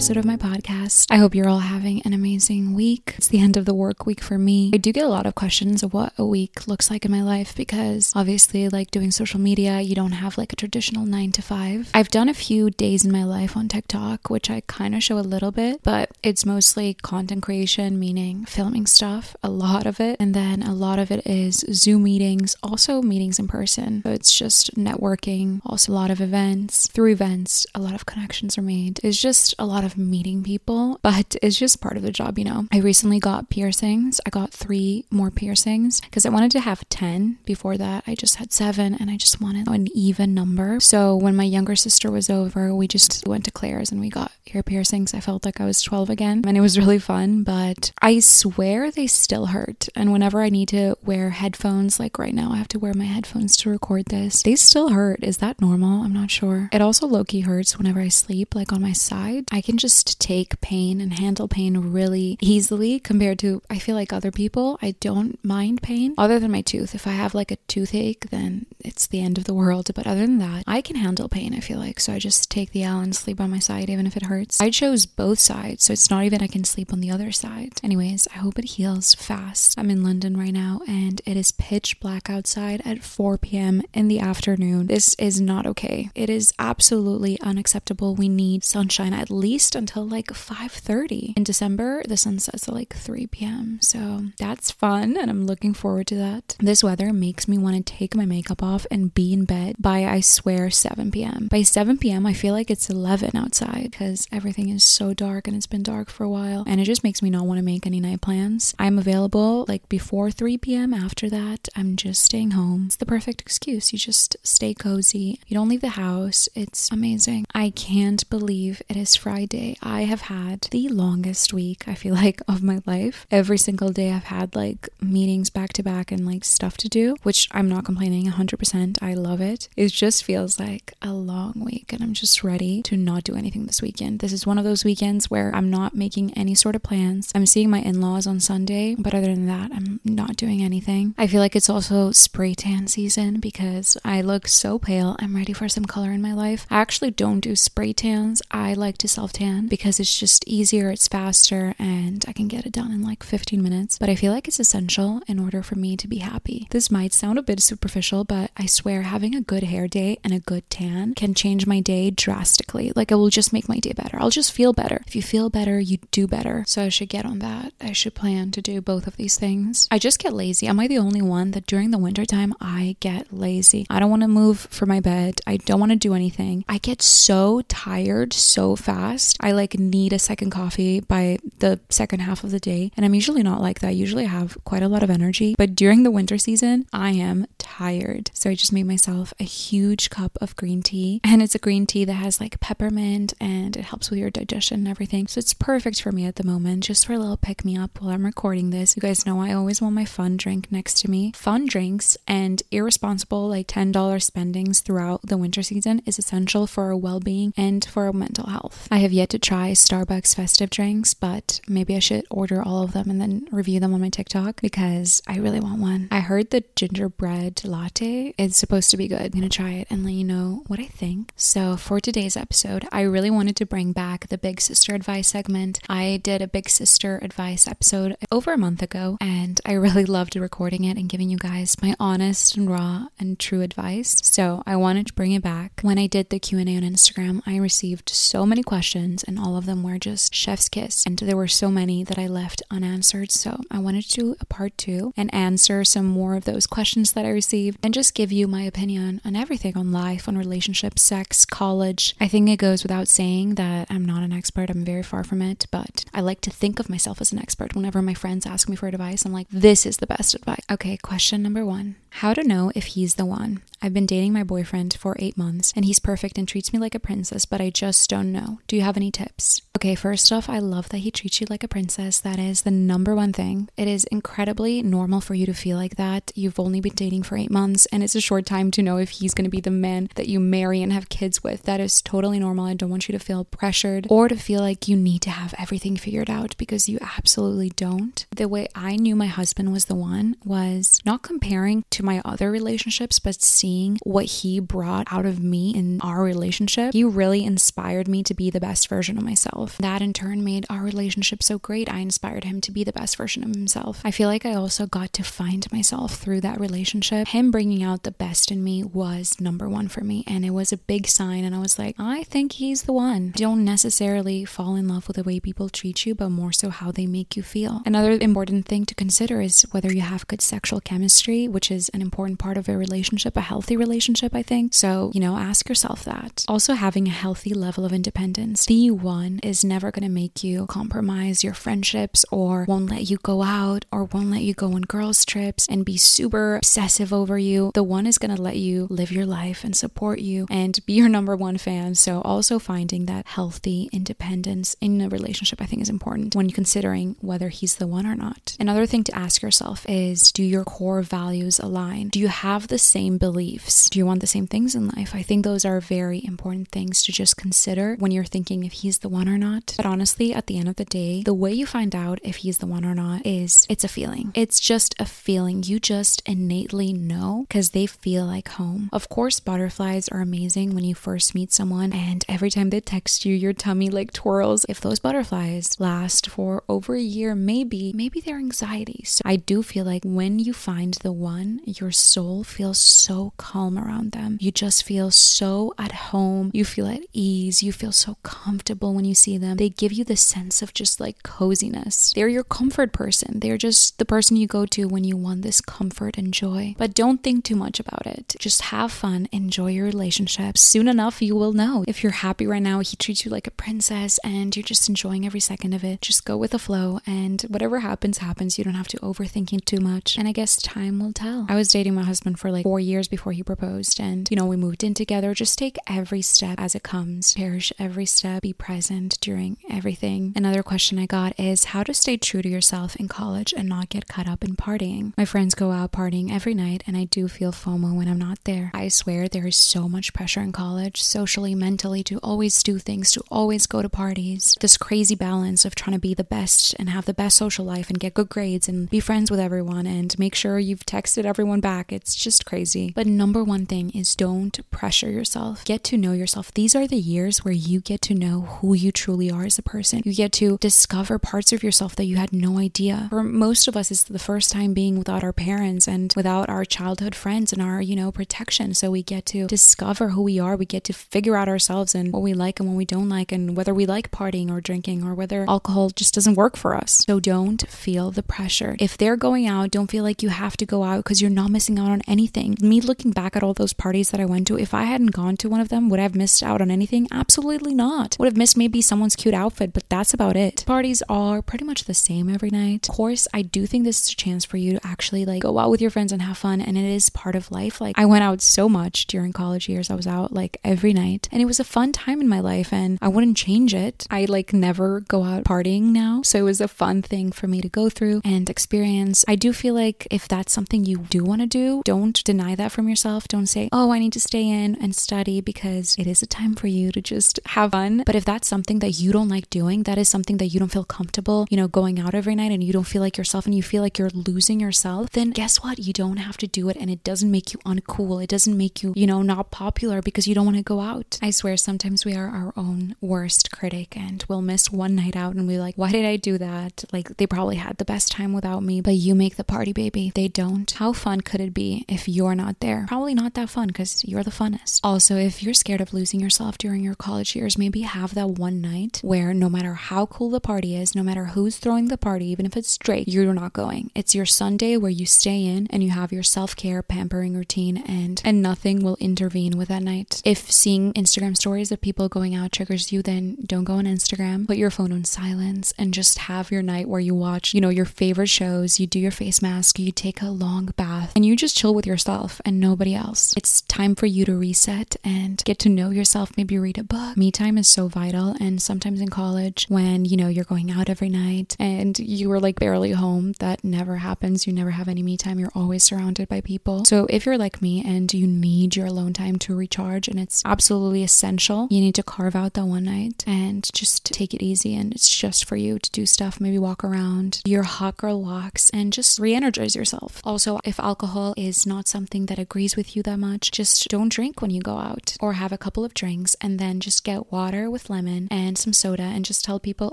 episode of my podcast. I hope you're all having an amazing week. It's the end of the work week for me. I do get a lot of questions of what a week looks like in my life because obviously, like doing social media, you don't have like a traditional nine to five. I've done a few days in my life on TikTok, which I kind of show a little bit, but it's mostly content creation, meaning filming stuff, a lot of it. And then a lot of it is Zoom meetings, also meetings in person. So it's just networking, also a lot of events. Through events, a lot of connections are made. It's just a lot of meeting people, but it's just part of the job, you know. I recently got piercings. I got three more piercings because I wanted to have 10. Before that, I just had seven and I just wanted an even number. So when my younger sister was over, we just went to Claire's and we got ear piercings. I felt like I was 12 again and it was really fun, but I swear they still hurt. And whenever I need to wear headphones, like right now, I have to wear my headphones to record this, they still hurt. Is that normal? I'm not sure. It also low key hurts whenever I sleep, like on my side. I can just take pain and handle pain really easily compared to, I feel like other people. I don't mind pain other than my tooth. If I have like a toothache, then it's the end of the world. But other than that, I can handle pain, I feel like. So I just take the L and sleep on my side, even if it hurts. I chose both sides, so it's not even I can sleep on the other side. Anyways, I hope it heals fast. I'm in London right now and it is pitch black outside at 4 p.m. in the afternoon. This is not okay. It is absolutely unacceptable. We need sunshine at least until like 5:30. In December, the sun sets at like 3 p.m. So that's fun and I'm looking forward to that. This weather makes me want to take my makeup off and be in bed by I swear 7 p.m. By 7 p.m. I feel like it's 11 outside because everything is so dark and it's been dark for a while and it just makes me not want to make any night plans. I'm available like before 3 p.m. After that, I'm just staying home. It's the perfect excuse. You just stay cozy. You don't leave the house. It's amazing. I can't believe it is Friday. I have had the longest week, I feel like, of my life. Every single day I've had like meetings back to back and like stuff to do, which I'm not complaining 100%. I love it. It just feels like a long week and I'm just ready to not do anything this weekend. This is one of those weekends where I'm not making any sort of plans. I'm seeing my in laws on Sunday, but other than that, I'm not doing anything. I feel like it's also spray tan season because I look so pale. I'm ready for some color in my life. I actually don't do spray tans. I like to self tan because it's just easier, it's faster, and I can get it done in like 15 minutes. But I feel like it's essential in order for me to be happy. This might sound a bit superficial, but I swear having a good hair day and a good tan can change my day drastically. Like it will just make my day better. I'll just feel better. If you feel better, you do better. So I should get on that. I should plan to do both of these things. I just get lazy. Am I the only one that during the wintertime I get lazy? I don't want to move from my bed. I don't want to do anything. I get so tired so fast. I like need a second coffee by the second half of the day. And I'm usually not like that. I usually I have quite a lot of energy. But during the winter season, I am tired. So I just made myself a huge cup of green tea. And it's a green tea that has like peppermint and it helps with your digestion and everything. So it's perfect for me at the moment, just for a little pick me up while I'm recording this. You guys know I always want my fun drink next to me. Fun drinks and irresponsible, like $10 spendings throughout the winter season is essential for our well being and for our mental health. I have yet to try Starbucks festive drinks, but maybe I should order all of them and then review them on my TikTok because I really want one. I heard the gingerbread latte is supposed to be good. I'm gonna try it and let you know what I think. So, for today's episode, I really wanted to bring back the Big Sister Advice segment. I did a Big Sister Advice episode over a month ago, and I really loved recording it and giving you guys my honest and raw and true advice. So, I wanted to bring it back. When I did the Q&A on Instagram, I received so many questions and all of them were just chef's kiss. And there were so many that I left unanswered. So, I wanted to do a part 2 and answer some more of those questions that I received and just give you my opinion on everything on life, on relationships, sex, college. I think it goes without saying that I'm not an expert. I'm very far from it, but I like to think of myself as an expert. Whenever my friends ask me for advice, I'm like, this is the best advice. Okay, question number one How to know if he's the one? I've been dating my boyfriend for eight months and he's perfect and treats me like a princess, but I just don't know. Do you have any tips? Okay, first off, I love that he treats you like a princess. That is the number one thing. It is incredibly normal for you to feel like that. You've only been dating for eight months and it's a short time to know if he's going to be the man that you marry and have kids with. That is totally normal. I don't want you to feel pressured or to feel like you need to have everything figured out because you absolutely don't. The way I knew my husband was the one was not comparing to my other relationships, but seeing what he brought out of me in our relationship. He really inspired me to be the best version of myself. Himself. That in turn made our relationship so great. I inspired him to be the best version of himself. I feel like I also got to find myself through that relationship. Him bringing out the best in me was number one for me, and it was a big sign. And I was like, I think he's the one. Don't necessarily fall in love with the way people treat you, but more so how they make you feel. Another important thing to consider is whether you have good sexual chemistry, which is an important part of a relationship, a healthy relationship, I think. So, you know, ask yourself that. Also, having a healthy level of independence. The one is never going to make you compromise your friendships or won't let you go out or won't let you go on girls' trips and be super obsessive over you. The one is going to let you live your life and support you and be your number one fan. So, also finding that healthy independence in a relationship, I think, is important when considering whether he's the one or not. Another thing to ask yourself is do your core values align? Do you have the same beliefs? Do you want the same things in life? I think those are very important things to just consider when you're thinking if he's the one or not. But honestly, at the end of the day, the way you find out if he's the one or not is it's a feeling. It's just a feeling. You just innately know because they feel like home. Of course, butterflies are amazing when you first meet someone, and every time they text you, your tummy like twirls. If those butterflies last for over a year, maybe, maybe they're anxiety. So I do feel like when you find the one, your soul feels so calm around them. You just feel so at home. You feel at ease. You feel so comfortable when you see them. They give you the sense of just like coziness. They're your comfort person. They're just the person you go to when you want this comfort and joy. But don't think too much about it. Just have fun, enjoy your relationship. Soon enough, you will know. If you're happy right now, he treats you like a princess and you're just enjoying every second of it. Just go with the flow and whatever happens, happens. You don't have to overthink it too much. And I guess time will tell. I was dating my husband for like four years before he proposed and, you know, we moved in together. Just take every step as it comes. Cherish every step. Be present during everything. Another question I got is how to stay true to yourself in college and not get caught up in partying. My friends go out partying every night and I do feel FOMO when I'm not there. I swear there is so much pressure in college, socially, mentally, to always do things, to always go to parties. This crazy balance of trying to be the best and have the best social life and get good grades and be friends with everyone and make sure you've texted everyone back. It's just crazy. But number one thing is don't pressure yourself. Get to know yourself. These are the years where you get to know who you truly are as a person. You get to discover parts of yourself that you had no idea. For most of us, it's the first time being without our parents and without our childhood friends and our, you know, protection. So we get to discover who we are. We get to figure out ourselves and what we like and what we don't like, and whether we like partying or drinking or whether alcohol just doesn't work for us. So don't feel the pressure. If they're going out, don't feel like you have to go out because you're not missing out on anything. Me looking back at all those parties that I went to, if I hadn't gone to one of them, would I have missed out on anything? Absolutely not. Would have missed maybe someone's cute outfit, but that's about it. Parties are pretty much the same every night. Of course, I do think this is a chance for you to actually like go out with your friends and have fun, and it is part of life. Like I went out so much during college years. I was out like every night, and it was a fun time in my life, and I wouldn't change it. I like never go out partying now, so it was a fun thing for me to go through and experience. I do feel like if that's something you do want to do, don't deny that from yourself. Don't say, "Oh, I need to stay in and study," because it is a time for you to just have fun. But if that's something that you don't like doing, that is something that you don't feel comfortable, you know, going out every night and you don't feel like yourself and you feel like you're losing yourself, then guess what? You don't have to do it and it doesn't make you uncool. It doesn't make you, you know, not popular because you don't want to go out. I swear sometimes we are our own worst critic and we'll miss one night out and we're like, why did I do that? Like they probably had the best time without me, but you make the party, baby. They don't. How fun could it be if you're not there? Probably not that fun because you're the funnest. Also, if you're scared of losing yourself during your college years, maybe have that one night where no matter how cool the party is, no matter who's throwing the party, even if it's straight, you're not going. It's your Sunday where you stay in and you have your self-care pampering routine and and nothing will intervene with that night. If seeing Instagram stories of people going out triggers you, then don't go on Instagram. Put your phone on silence and just have your night where you watch, you know, your favorite shows, you do your face mask, you take a long bath, and you just chill with yourself and nobody else. It's time for you to reset and get to know yourself, maybe read a book. Me time is so vital and sometimes in college when, you know, you're going out every night and you were like barely home, that never happens. You never have any me time. You're always surrounded by people. So if you're like me and you need your alone time to recharge and it's absolutely essential, you need to carve out that one night and just take it easy and it's just for you to do stuff, maybe walk around your hot girl walks and just re-energize yourself. Also, if alcohol is not something that agrees with you that much, just don't drink when you go out or have a couple of drinks and then just get water with lemon and some soda and just tell people,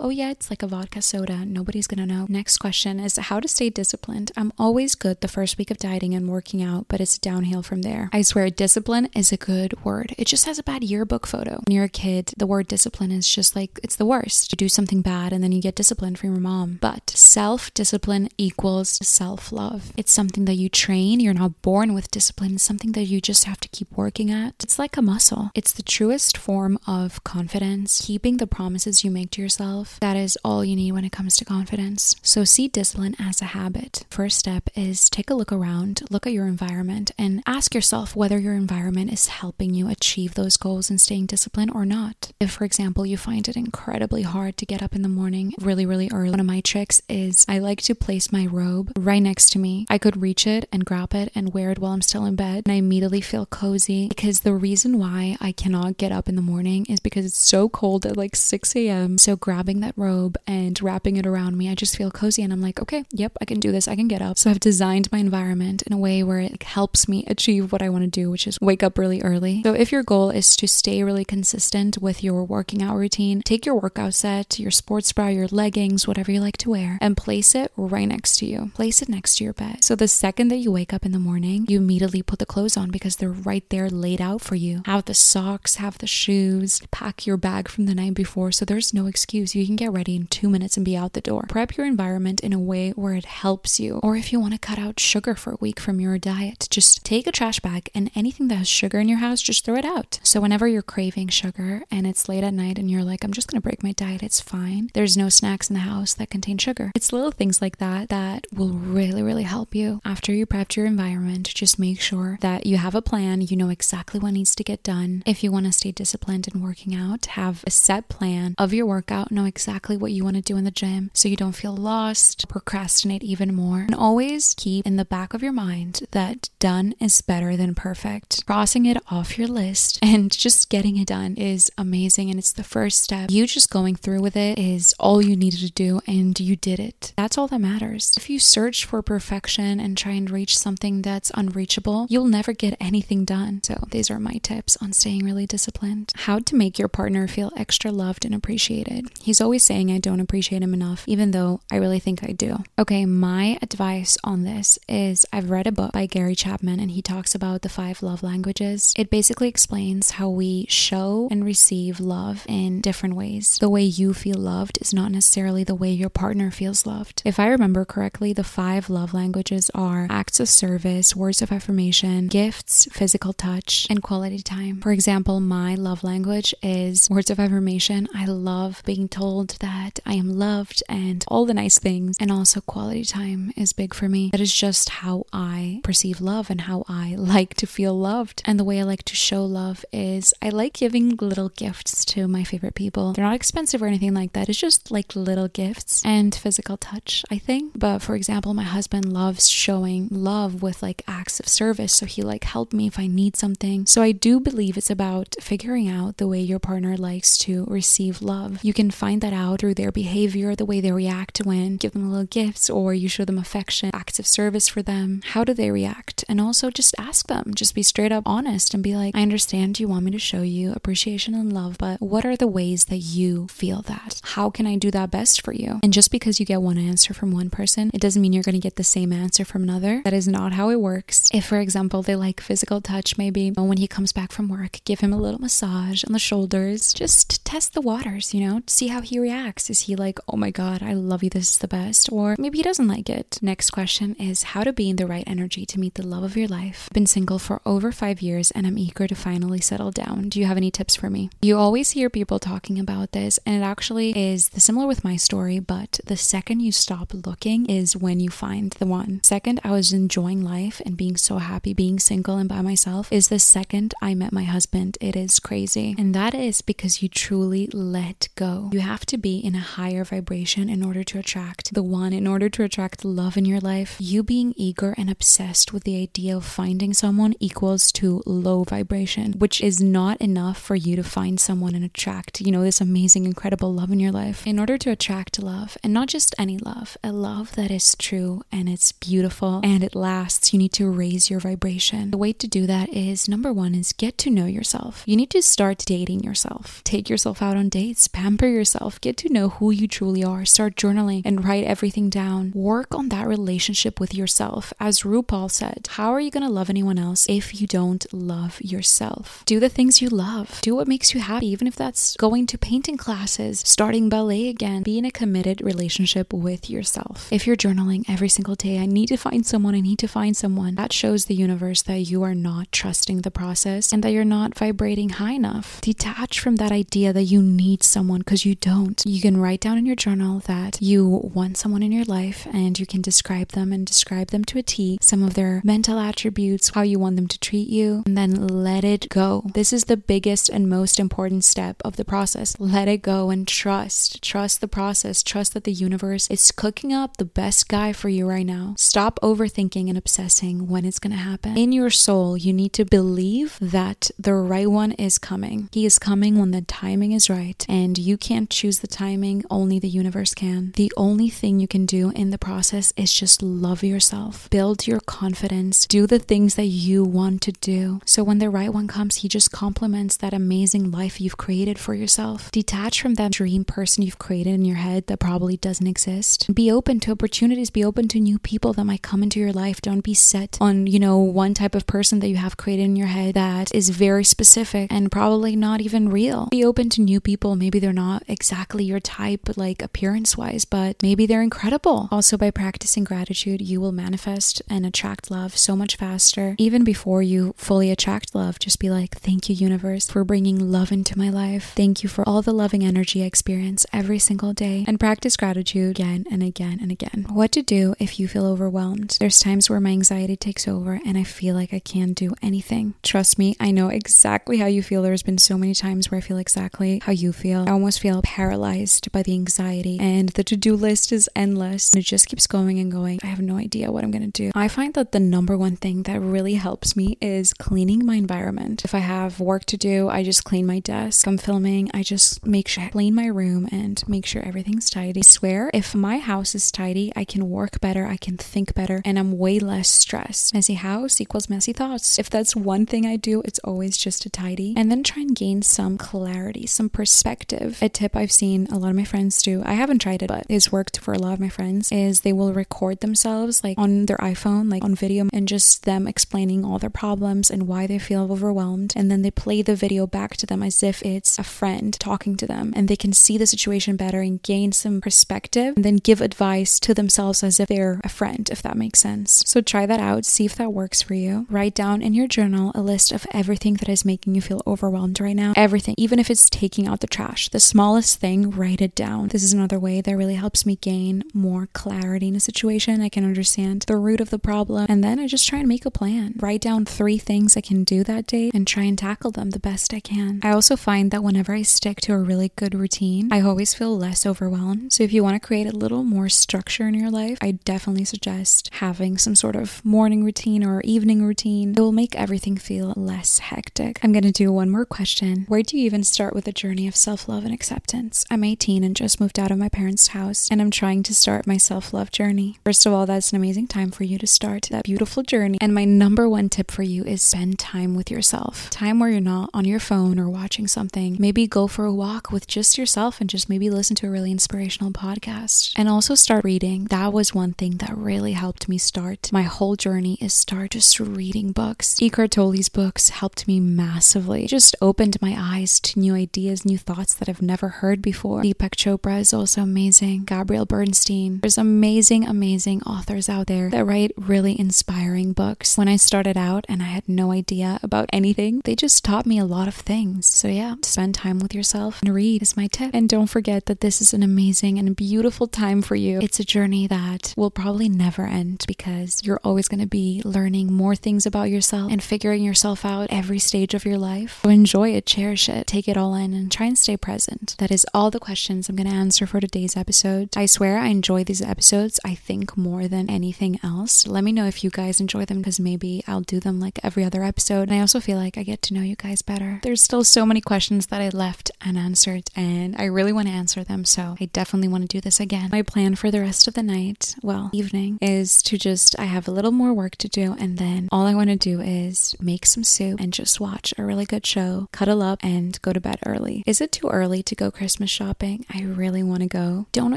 oh, yeah, it's like a vodka soda. Nobody's gonna know. Next question is how to stay disciplined. I'm always good the first week of dieting and working out, but it's downhill from there. I swear, discipline is a good word. It just has a bad yearbook photo. When you're a kid, the word discipline is just like, it's the worst. You do something bad and then you get disciplined from your mom. But self discipline equals self love. It's something that you train. You're not born with discipline. It's something that you just have to keep working at. It's like a muscle. It's the truest form of confidence. Keeping the promises you make to yourself, that is all you need when it comes to confidence. So see discipline as a habit. First step is take a look around, look at your environment, and ask yourself whether your environment is helping you achieve those goals and staying disciplined or not. If, for example, you find it incredibly hard to get up in the morning really, really early, one of my tricks is I like to place my robe right next to me. I could reach it and grab it and wear it while I'm still in bed, and I immediately feel cozy because the reason why I cannot get up in the morning is because it's so cold at like 6 a.m. So grabbing that robe and wrapping it around me, I just feel cozy and I'm like, okay, yep, I can do this. I can get up. So I've designed my environment in a way where it helps me achieve what I want to do, which is wake up really early. So if your goal is to stay really consistent with your working out routine, take your workout set, your sports bra, your leggings, whatever you like to wear, and place it right next to you. Place it next to your bed. So the second that you wake up in the morning, you immediately put the clothes on because they're right there laid out for you. Have the socks, have the shoes, pack your bag from the night before. So there's no excuse. You can get ready in two minutes and be out the door. Prep your environment in a way where it helps you. Or if you want to cut out sugar for a week from your diet, just take a trash bag and anything that has sugar in your house, just throw it out. So whenever you're craving sugar and it's late at night and you're like, I'm just going to break my diet, it's fine. There's no snacks in the house that contain sugar. It's little things like that that will really, really help you. After you prepped your environment, just make sure that you have a plan. You know exactly what needs to get done. If you want to stay disciplined in working out, have a set plan of your workout, know exactly what you want to do in the gym so you don't feel lost, procrastinate even more. And always keep in the back of your mind that done is better than perfect. Crossing it off your list and just getting it done is amazing and it's the first step. You just going through with it is all you needed to do and you did it. That's all that matters. If you search for perfection and try and reach something that's unreachable, you'll never get anything done. So, these are my tips on staying really disciplined. How to make your partner feel extra loved and appreciated. He's always saying I don't appreciate him enough, even though I really think I do. Okay, my advice on this is I've read a book by Gary Chapman and he talks about the five love languages. It basically explains how we show and receive love in different ways. The way you feel loved is not necessarily the way your partner feels loved. If I remember correctly, the five love languages are acts of service, words of affirmation, gifts, physical touch, and quality time. For example, my love language is words of affirmation. I love being told that I am loved and all the nice things, and also quality time is big for me. That is just how I perceive love and how I like to feel loved. And the way I like to show love is I like giving little gifts to my favorite people. They're not expensive or anything like that. It's just like little gifts and physical touch, I think. But for example, my husband loves showing love with like acts of service. So he like help me if I need something. So I do believe it's about figuring out the way your partner likes to receive love. You can find that out through their behavior, the way they react when give them a little gifts or you show them affection, acts of service for them. How do they react? And also just ask them. Just be straight up honest and be like, I understand you want me to show you appreciation and love, but what are the ways that you feel that? How can I do that best for you? And just because you get one answer from one person, it doesn't mean you're going to get the same answer from another. That is not how it works. If, for example, they like physical touch, maybe when he comes back from work, give him a little massage on the shoulders. Just test the waters, you know, see how he reacts. Is he like, oh my God, I love you, this is the best? Or maybe he doesn't like it. Next question is how to be in the right energy to meet the love of your life. Been single for over five years and I'm eager to finally settle down. Do you have any tips for me? You always hear people talking about this, and it actually is the similar with my story, but the second you stop looking is when you find the one. Second, I was enjoying life and being so happy being single and by myself is the second I met my husband. It is crazy. And that is because you truly let go. You have to be in a higher vibration in order to attract the one, in order to attract love in your life. You being eager and obsessed with the idea of finding someone equals to low vibration, which is not enough for you to find someone and attract, you know, this amazing, incredible love in your life. In order to attract love, and not just any love, a love that is true and it's beautiful and it lasts, you need to raise your vibration. The way to do that is number one is get to know yourself. You need to start dating yourself. Take yourself out on dates, pamper yourself, get to know who you truly are, start journaling and write everything down. Work on that relationship with yourself. As RuPaul said, how are you going to love anyone else if you don't love yourself? Do the things you love, do what makes you happy, even if that's going to painting classes, starting ballet again. Be in a committed relationship with yourself. If you're journaling every single day, I need to find someone, I need to find someone, that shows the universe that you are not trusting the process and that you're not vibrating high enough. Detach from that idea that you need someone because you don't. You can write down in your journal that you want someone in your life and you can describe them and describe them to a T, some of their mental attributes, how you want them to treat you, and then let it go. This is the biggest and most important step of the process. Let it go and trust. Trust the process. Trust that the universe is cooking up the best guy for you right now. Stop overthinking and obsessing when it's going to happen. In your soul, you need to believe that the right one is coming. He is coming when the timing is right, and you can't choose the timing, only the universe can. The only thing you can do in the process is just love yourself, build your confidence, do the things that you want to do. So when the right one comes, he just complements that amazing life you've created for yourself. Detach from that dream person you've created in your head that probably doesn't exist. Be open to opportunities, be open to new people that might come into your life. Don't be set on, you know, one type of person that you have created in your head that is very specific and probably not even real. Be open to new people. Maybe they're not exactly your type, like appearance wise, but maybe they're incredible. Also, by practicing gratitude, you will manifest and attract love so much faster. Even before you fully attract love, just be like, Thank you, universe, for bringing love into my life. Thank you for all the loving energy I experience every single day. And practice gratitude again and again and again. What to do if you feel overwhelmed? There's times where my anxiety takes over and I feel like I can't do anything. Trust me, I know exactly how you feel. There's been so many times where I feel exactly how you feel. I almost feel paralyzed by the anxiety, and the to do list is endless. And it just keeps going and going. I have no idea what I'm gonna do. I find that the number one thing that really helps me is cleaning my environment. If I have work to do, I just clean my desk. I'm filming, I just make sure I clean my room and make sure everything's tidy. I swear, if my house is tidy, I can work better, I can think better, and I'm way less stressed. Messy house equals messy thoughts. If that's one thing I do, it's always just to tidy. And then try and gain some clarity, some perspective. A tip I've seen a lot of my friends do, I haven't tried it, but it's worked for a lot of my friends, is they will record themselves like on their iPhone, like on video, and just them explaining all their problems and why they feel overwhelmed. And then they play the video back to them as if it's a friend talking to them, and they can see the situation better and gain some perspective, and then give advice to themselves as if they're a friend, if that makes sense. So try that out, see if that works for you. Write down in your journal a list of everything that is making you feel overwhelmed right now. Everything, even if it's taking out the trash, the smallest thing, write it down. This is another way that really helps me gain more clarity in a situation. I can understand the root of the problem, and then I just try and make a plan. Write down three things I can do that day and try and tackle them the best I can. I also find that whenever I stick to a really good routine, I always feel less overwhelmed. So if you want to create a little more structure in your life, I definitely suggest having some sort of morning routine or evening routine. It will make everything feel less hectic. I'm going to do one more question. Where do you even start with the journey of self love and acceptance? I'm 18 and just moved out of my parents' house, and I'm trying to start my self love journey. First of all, that's an amazing time for you to start that beautiful journey. And my number one tip for you is spend time with yourself. Time where you're not on your phone or watching something. Maybe go for a walk with just yourself and just maybe listen to a really inspirational podcast. And also start reading. That was one thing that really helped me start my whole journey is start just reading books. Eckhart Tolle's books helped me massively. Just opened my eyes to new ideas, new thoughts that I've never heard before. Deepak Chopra is also amazing. Gabrielle Bernstein. There's amazing, amazing authors out there that write really inspiring books. When I started out and I had no idea about anything, they just taught me a lot of things. So yeah, spend time with yourself and read is my tip. And don't forget that this is an amazing and beautiful time for you. It's a journey that will probably never end because you're always going to be learning more things about yourself and figuring yourself out every stage of your life. So enjoy it, cherish it, take it all in, and try and stay present. That is all the questions I'm going to answer for today's episode. I swear I enjoy these episodes, I think, more than anything else. Let me know if you guys enjoy them because maybe I'll do them like every other episode. And I also feel like I get to know you guys better. There's still so many questions that I left unanswered, and I really want to answer them. So I definitely want to do this again. My plan for the rest of the night, well, evening, is to just, I have a little more work to do, and then all I want to do is make some soup and just watch a really good show, cuddle up, and go to bed early. Day. Is it too early to go Christmas shopping? I really want to go. Don't know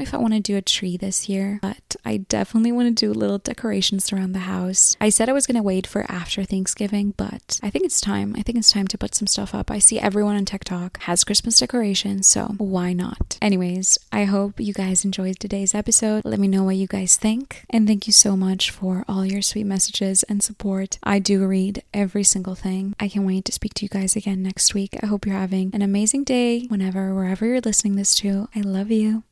if I want to do a tree this year, but I definitely want to do little decorations around the house. I said I was going to wait for after Thanksgiving, but I think it's time. I think it's time to put some stuff up. I see everyone on TikTok has Christmas decorations, so why not? Anyways, I hope you guys enjoyed today's episode. Let me know what you guys think. And thank you so much for all your sweet messages and support. I do read every single thing. I can't wait to speak to you guys again next week. I hope you're having an amazing day whenever, wherever you're listening this to. I love you.